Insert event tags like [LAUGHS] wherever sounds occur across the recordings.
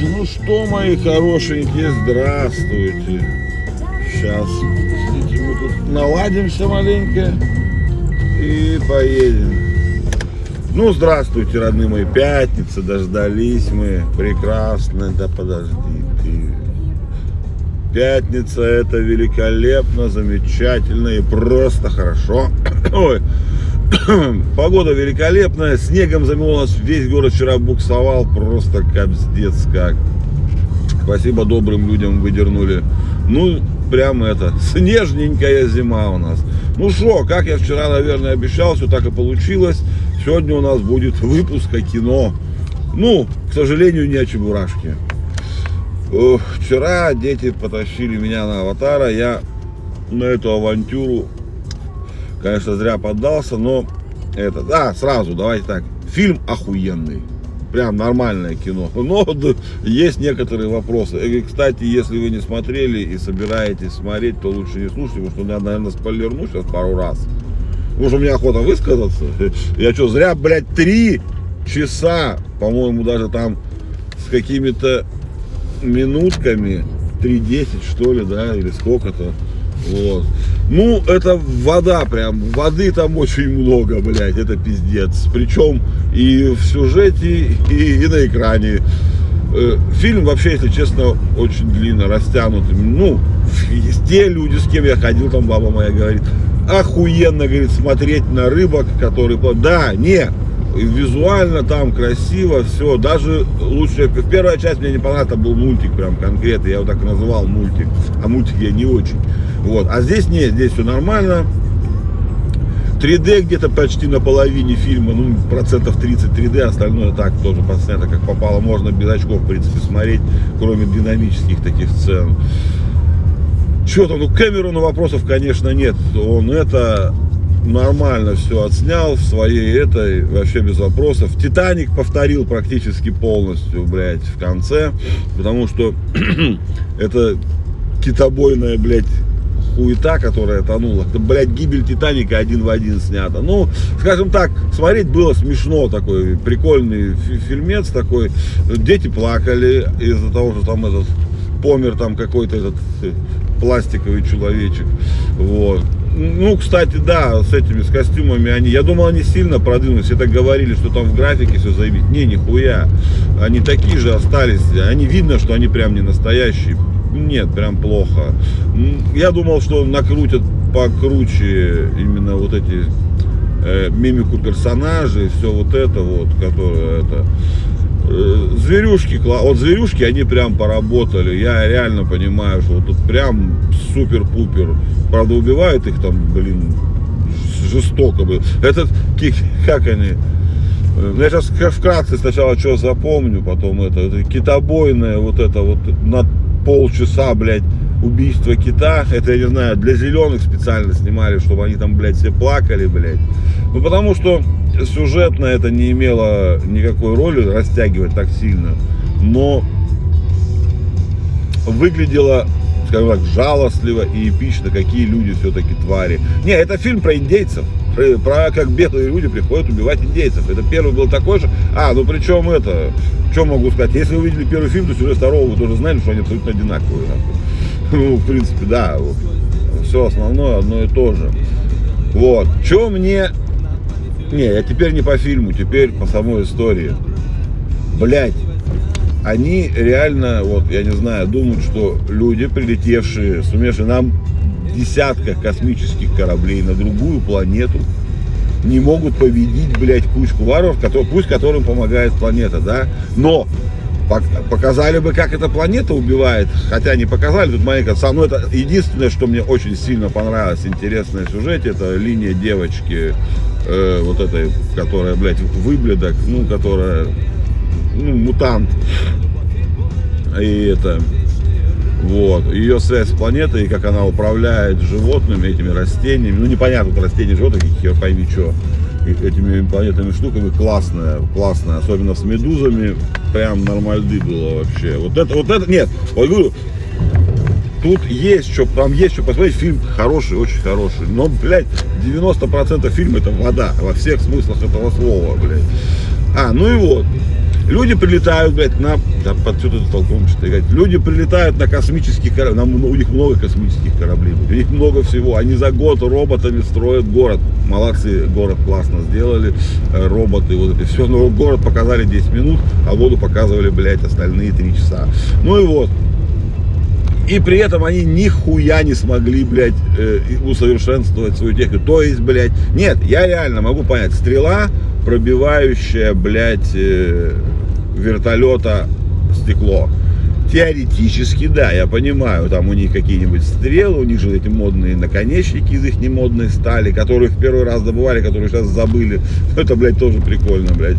Ну что, мои хорошенькие, здравствуйте. Сейчас мы тут наладимся маленько и поедем. Ну, здравствуйте, родные мои, пятница, дождались мы, прекрасно, да подожди ты. Пятница это великолепно, замечательно и просто хорошо. Ой, [CLEARS THROAT] Погода великолепная, снегом замело нас весь город вчера буксовал, просто капздец как. Спасибо добрым людям выдернули. Ну, прям это, [LAUGHS] снежненькая зима у нас. Ну что, как я вчера, наверное, обещал, все так и получилось. Сегодня у нас будет выпуск о кино. Ну, к сожалению, не о Чебурашке. Вчера дети потащили меня на аватара, я на эту авантюру Конечно, зря поддался, но это, да, сразу, давайте так, фильм охуенный. Прям нормальное кино. [LAUGHS] Но есть некоторые вопросы. И, кстати, если вы не смотрели и собираетесь смотреть, то лучше не слушайте, потому что я, наверное, спойлерну сейчас пару раз. Что у меня охота высказаться. [LAUGHS] Я что, зря, блядь, три часа, по-моему, даже там с какими-то минутками, 3.10 что ли, да, или сколько-то, вот. Ну, это вода прям, воды там очень много, блядь, это пиздец. Причем и в сюжете, и, и на экране. Э, фильм вообще, если честно, очень длинно растянутый. Ну, те люди, с кем я ходил, там баба моя говорит, охуенно, говорит, смотреть на рыбок, которые... Да, не, визуально там красиво, все, даже лучше, первая часть мне не понравилась, там был мультик прям конкретно, я его так называл мультик, а мультик я не очень, вот, а здесь нет, здесь все нормально, 3D где-то почти на половине фильма, ну, процентов 30 3D, остальное так тоже подснято, как попало, можно без очков, в принципе, смотреть, кроме динамических таких сцен. Что то ну, Кэмерону вопросов, конечно, нет, он это нормально все отснял в своей этой, вообще без вопросов. Титаник повторил практически полностью, блядь, в конце, потому что [CLEARS THROAT] это китобойная, блядь, хуета, которая тонула. Это, блядь, гибель Титаника один в один снята. Ну, скажем так, смотреть было смешно, такой прикольный фильмец такой. Дети плакали из-за того, что там этот помер там какой-то этот э, пластиковый человечек. Вот. Ну, кстати, да, с этими, с костюмами они, я думал, они сильно продвинулись, все так говорили, что там в графике все заебись. Не, нихуя. Они такие же остались, они видно, что они прям не настоящие. Нет, прям плохо. Я думал, что накрутят покруче именно вот эти э, мимику персонажей, все вот это вот, которое это зверюшки, вот зверюшки, они прям поработали. Я реально понимаю, что вот тут прям супер-пупер. Правда, убивают их там, блин, жестоко бы. Этот, как они, э, я сейчас вкратце сначала что запомню, потом это, это китобойное, вот это вот на полчаса, блядь, убийство кита. Это, я не знаю, для зеленых специально снимали, чтобы они там, блядь, все плакали, блядь. Ну, потому что сюжетно это не имело никакой роли растягивать так сильно, но выглядело, скажем так, жалостливо и эпично, какие люди все-таки твари. Не, это фильм про индейцев, про, про как белые люди приходят убивать индейцев. Это первый был такой же. А, ну причем это, что могу сказать, если вы видели первый фильм, то сюжет второго вы тоже знали, что они абсолютно одинаковые. [LAUGHS] Ну, в принципе, да, все основное одно и то же. Вот. Что мне не, я теперь не по фильму, теперь по самой истории. Блять, они реально, вот я не знаю, думают, что люди, прилетевшие, сумевшие нам десятках космических кораблей на другую планету, не могут победить, блядь, кучку варваров, который, пусть которым помогает планета, да, но показали бы, как эта планета убивает, хотя не показали, тут маленько, ну это единственное, что мне очень сильно понравилось, интересное сюжете, это линия девочки, э, вот этой, которая, блядь, выбледок, ну, которая, ну, мутант, и это, вот, ее связь с планетой, и как она управляет животными, этими растениями, ну, непонятно, растения, животные, хер пойми, что, этими планетными штуками классная, классная, особенно с медузами, прям нормальды было вообще. Вот это, вот это, нет, вот говорю, тут есть что, там есть что посмотреть, фильм хороший, очень хороший, но, блядь, 90% фильма это вода, во всех смыслах этого слова, блядь. А, ну и вот, Люди прилетают, блядь, на... Под что тут толком что Люди прилетают на космических кораблях. Нам, у них много космических кораблей. У них много всего. Они за год роботами строят город. Молодцы, город классно сделали. Э, роботы, вот это все. Но город показали 10 минут, а воду показывали, блядь, остальные 3 часа. Ну и вот. И при этом они нихуя не смогли, блядь, э, усовершенствовать свою технику. То есть, блядь, нет, я реально могу понять, стрела, пробивающая, блядь, э, вертолета стекло. Теоретически, да, я понимаю, там у них какие-нибудь стрелы, у них же эти модные наконечники из их немодной стали, которые в первый раз добывали, которые сейчас забыли. [LAUGHS] Это, блядь, тоже прикольно, блядь.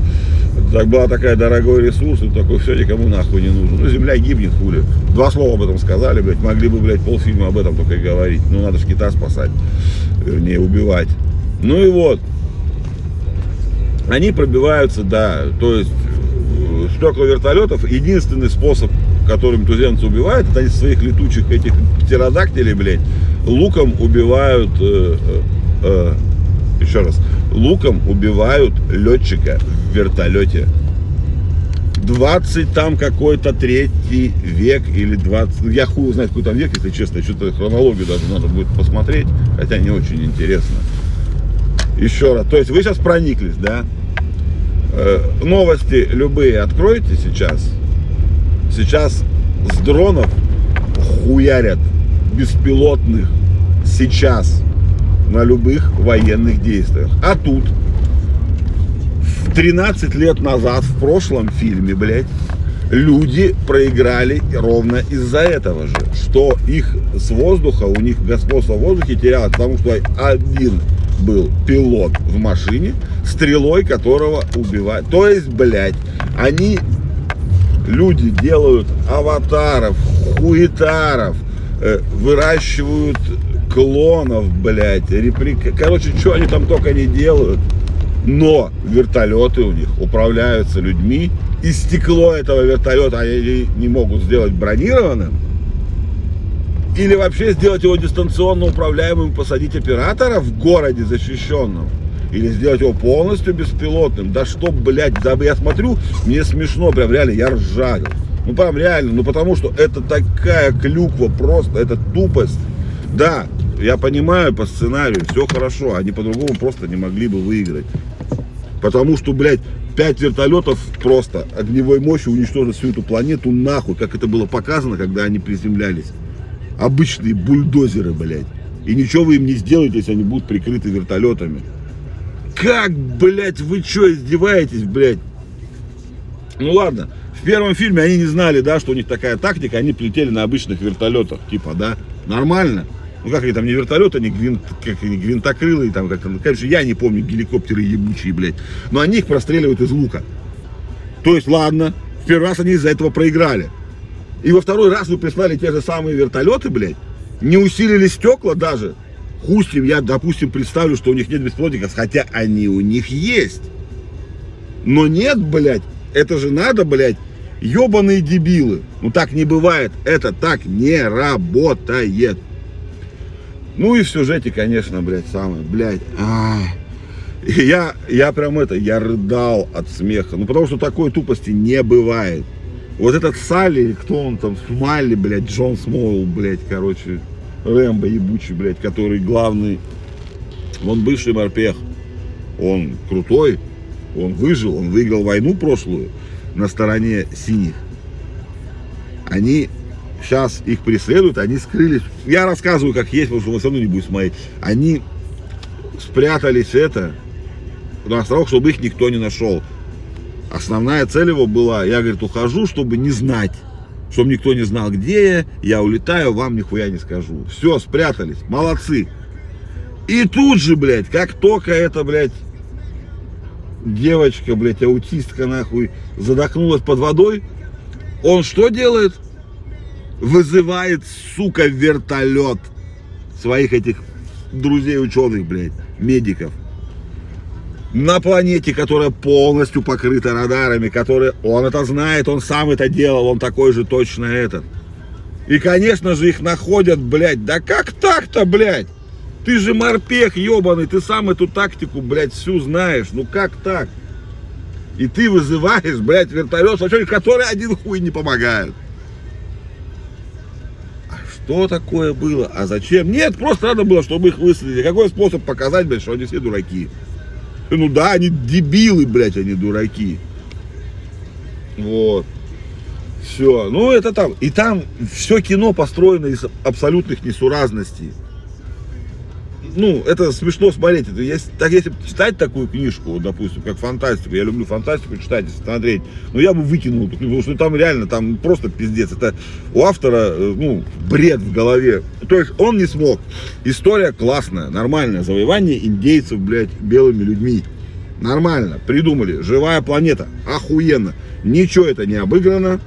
Так была такая дорогой ресурс, и такой все никому нахуй не нужен. Ну, земля гибнет, хули. Два слова об этом сказали, блядь. Могли бы, блядь, полфильма об этом только и говорить. Ну, надо же кита спасать, вернее, убивать. Ну и вот. Они пробиваются, да, то есть стекла вертолетов единственный способ, которым туземцы убивают, это они своих летучих этих птеродактилей, блядь, луком убивают, э, э, э, еще раз, луком убивают летчика в вертолете. 20 там какой-то третий век или 20, ну, я хуй знает какой там век, если честно, что-то хронологию даже надо будет посмотреть, хотя не очень интересно. Еще раз, то есть вы сейчас прониклись, да? Э, новости любые откройте сейчас. Сейчас с дронов хуярят беспилотных сейчас на любых военных действиях. А тут 13 лет назад в прошлом фильме, блядь, люди проиграли ровно из-за этого же, что их с воздуха, у них господство в воздухе терялось, потому что один был пилот в машине, стрелой которого убивают. То есть, блядь, они, люди делают аватаров, хуетаров, э, выращивают клонов, блядь, реплика. Короче, что они там только не делают. Но вертолеты у них управляются людьми, и стекло этого вертолета они не могут сделать бронированным, или вообще сделать его дистанционно управляемым, посадить оператора в городе защищенном. Или сделать его полностью беспилотным. Да что, блядь, да я смотрю, мне смешно, прям реально, я ржаю. Ну прям реально, ну потому что это такая клюква просто, это тупость. Да, я понимаю по сценарию, все хорошо, они по-другому просто не могли бы выиграть. Потому что, блядь, пять вертолетов просто огневой мощью уничтожат всю эту планету нахуй, как это было показано, когда они приземлялись обычные бульдозеры, блядь. И ничего вы им не сделаете, если они будут прикрыты вертолетами. Как, блядь, вы что, издеваетесь, блядь? Ну ладно, в первом фильме они не знали, да, что у них такая тактика, они прилетели на обычных вертолетах, типа, да, нормально. Ну как они там, не вертолеты, не, гвинт, как, не гвинтокрылые, там как-то, ну, конечно, я не помню, геликоптеры ебучие, блядь. Но они их простреливают из лука. То есть, ладно, в первый раз они из-за этого проиграли. И во второй раз вы прислали те же самые вертолеты, блядь, не усилили стекла даже. Хустим, я, допустим, представлю, что у них нет беспилотников, хотя они у них есть. Но нет, блядь, это же надо, блядь, ебаные дебилы. Ну так не бывает, это так не работает. Ну и в сюжете, конечно, блядь, самое, блядь, ай. И я, я прям это, я рыдал от смеха. Ну потому что такой тупости не бывает. Вот этот Салли, кто он там, Смайли, блядь, Джон Смоул, блядь, короче, Рэмбо ебучий, блядь, который главный, он бывший морпех, он крутой, он выжил, он выиграл войну прошлую на стороне синих. Они сейчас их преследуют, они скрылись. Я рассказываю, как есть, потому что вы все равно не будет смотреть. Они спрятались это на островах, чтобы их никто не нашел. Основная цель его была, я, говорит, ухожу, чтобы не знать, чтобы никто не знал, где я, я улетаю, вам нихуя не скажу. Все, спрятались, молодцы. И тут же, блядь, как только эта, блядь, девочка, блядь, аутистка, нахуй, задохнулась под водой, он что делает? Вызывает, сука, вертолет своих этих друзей ученых, блядь, медиков на планете, которая полностью покрыта радарами, которые он это знает, он сам это делал, он такой же точно этот. И, конечно же, их находят, блядь, да как так-то, блядь? Ты же морпех ебаный, ты сам эту тактику, блядь, всю знаешь, ну как так? И ты вызываешь, блядь, вертолет, который один хуй не помогает. А что такое было? А зачем? Нет, просто надо было, чтобы их выследили. Какой способ показать, блядь, что они все дураки? Ну да, они дебилы, блядь, они дураки. Вот. Все. Ну, это там. И там все кино построено из абсолютных несуразностей. Ну, это смешно смотреть. Это если, так, если читать такую книжку, допустим, как фантастику, я люблю фантастику читать, смотреть, но я бы выкинул потому что там реально, там просто пиздец. Это у автора, э, ну, бред в голове. То есть он не смог. История классная, нормальная. Завоевание индейцев, блядь, белыми людьми. Нормально, придумали. Живая планета, охуенно. Ничего это не обыграно.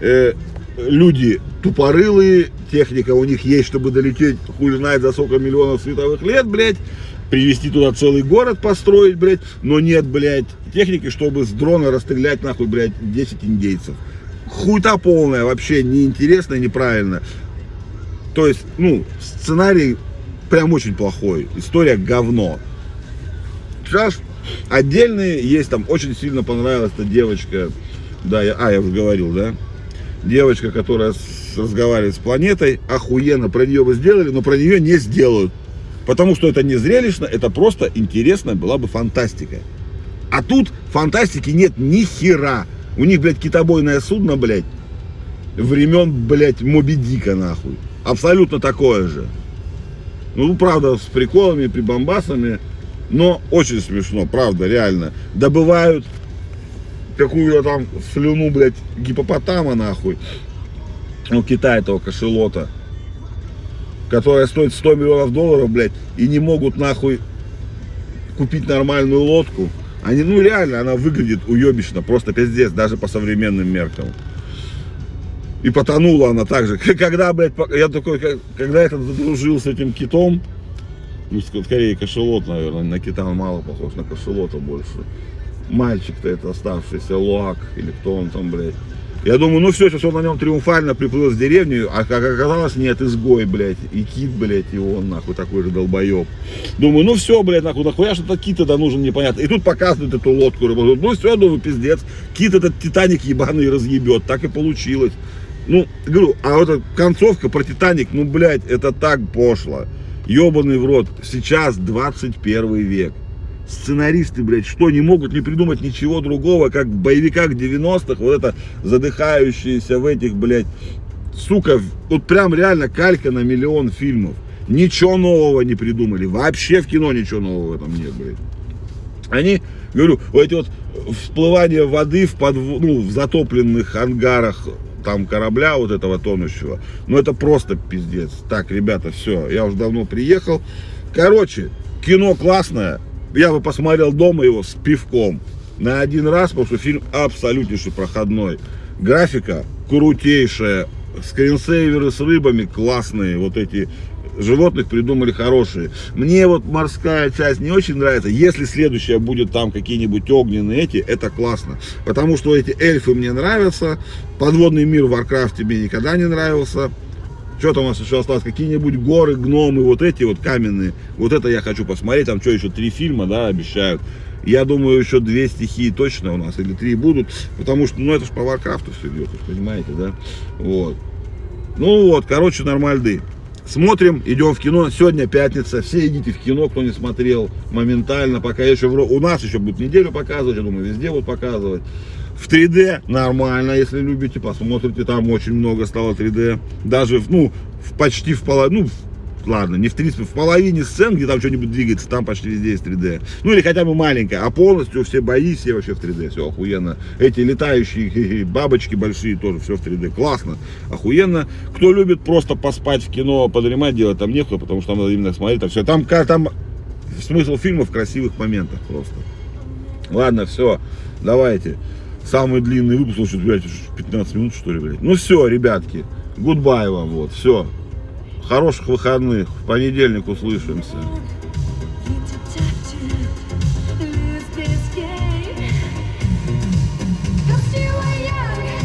Э, люди тупорылые, техника у них есть, чтобы долететь, хуй знает, за сколько миллионов световых лет, блядь, привезти туда целый город построить, блядь, но нет, блядь, техники, чтобы с дрона расстрелять, нахуй, блядь, 10 индейцев. Хуйта полная, вообще неинтересно, неправильно. То есть, ну, сценарий прям очень плохой, история говно. Сейчас отдельные есть, там очень сильно понравилась эта девочка, да, я, а, я уже говорил, да, девочка, которая с, разговаривает с планетой, охуенно, про нее бы сделали, но про нее не сделают. Потому что это не зрелищно, это просто интересно, была бы фантастика. А тут фантастики нет ни хера. У них, блядь, китобойное судно, блядь, времен, блядь, Моби Дика, нахуй. Абсолютно такое же. Ну, правда, с приколами, прибамбасами, но очень смешно, правда, реально. Добывают какую-то там слюну, блядь, гипопотама, нахуй. У Китая этого кошелота. Которая стоит 100 миллионов долларов, блядь, и не могут, нахуй, купить нормальную лодку. Они, ну реально, она выглядит уебищно, просто пиздец, даже по современным меркам. И потонула она так же. [LAUGHS] Когда, блядь, я такой, когда я задружил с этим китом, ну, скорее кошелот, наверное, на кита он мало похож, на кошелота больше мальчик-то это оставшийся, Луак, или кто он там, блядь. Я думаю, ну все, сейчас он на нем триумфально приплыл с деревню, а как оказалось, нет, изгой, блядь, и кит, блядь, и он, нахуй, такой же долбоеб. Думаю, ну все, блядь, нахуй, нахуя что-то кит тогда нужен, непонятно. И тут показывают эту лодку, рыбу. ну все, думаю, пиздец, кит этот Титаник ебаный разъебет, так и получилось. Ну, говорю, а вот концовка про Титаник, ну, блядь, это так пошло. Ебаный в рот, сейчас 21 век сценаристы, блядь, что, не могут не придумать ничего другого, как в боевиках 90-х, вот это задыхающиеся в этих, блядь, сука, вот прям реально калька на миллион фильмов. Ничего нового не придумали, вообще в кино ничего нового этом нет, блядь. Они, говорю, вот эти вот всплывания воды в, подв... ну, в затопленных ангарах там корабля вот этого тонущего, ну это просто пиздец. Так, ребята, все, я уже давно приехал. Короче, кино классное, я бы посмотрел дома его с пивком на один раз, потому что фильм абсолютнейший проходной. Графика крутейшая, скринсейверы с рыбами классные, вот эти животных придумали хорошие. Мне вот морская часть не очень нравится. Если следующая будет там какие-нибудь огненные эти, это классно. Потому что эти эльфы мне нравятся. Подводный мир в Варкрафте мне никогда не нравился. Что там у нас еще осталось? Какие-нибудь горы, гномы, вот эти вот каменные. Вот это я хочу посмотреть. Там что, еще три фильма, да, обещают. Я думаю, еще две стихии точно у нас, или три будут. Потому что, ну, это же по Варкрафту все идет, понимаете, да? Вот. Ну вот, короче, нормальды. Смотрим, идем в кино. Сегодня пятница. Все идите в кино, кто не смотрел моментально. Пока еще в... у нас еще будет неделю показывать. Я думаю, везде будут показывать. В 3D нормально, если любите, посмотрите, там очень много стало 3D. Даже, ну, в, почти в половине, ну, ладно, не в 30, в половине сцен, где там что-нибудь двигается, там почти везде есть 3D. Ну или хотя бы маленькая, а полностью все бои, все вообще в 3D, все охуенно. Эти летающие бабочки большие тоже все в 3D, классно, охуенно. Кто любит просто поспать в кино, подремать, делать там нехуй, потому что там надо именно смотреть, там все. Там, там смысл фильма в красивых моментах просто. Ладно, все, давайте. Самый длинный выпуск, слушай, блядь, 15 минут, что ли, блядь. Ну все, ребятки, гудбай вам, вот, все. Хороших выходных, в понедельник услышимся.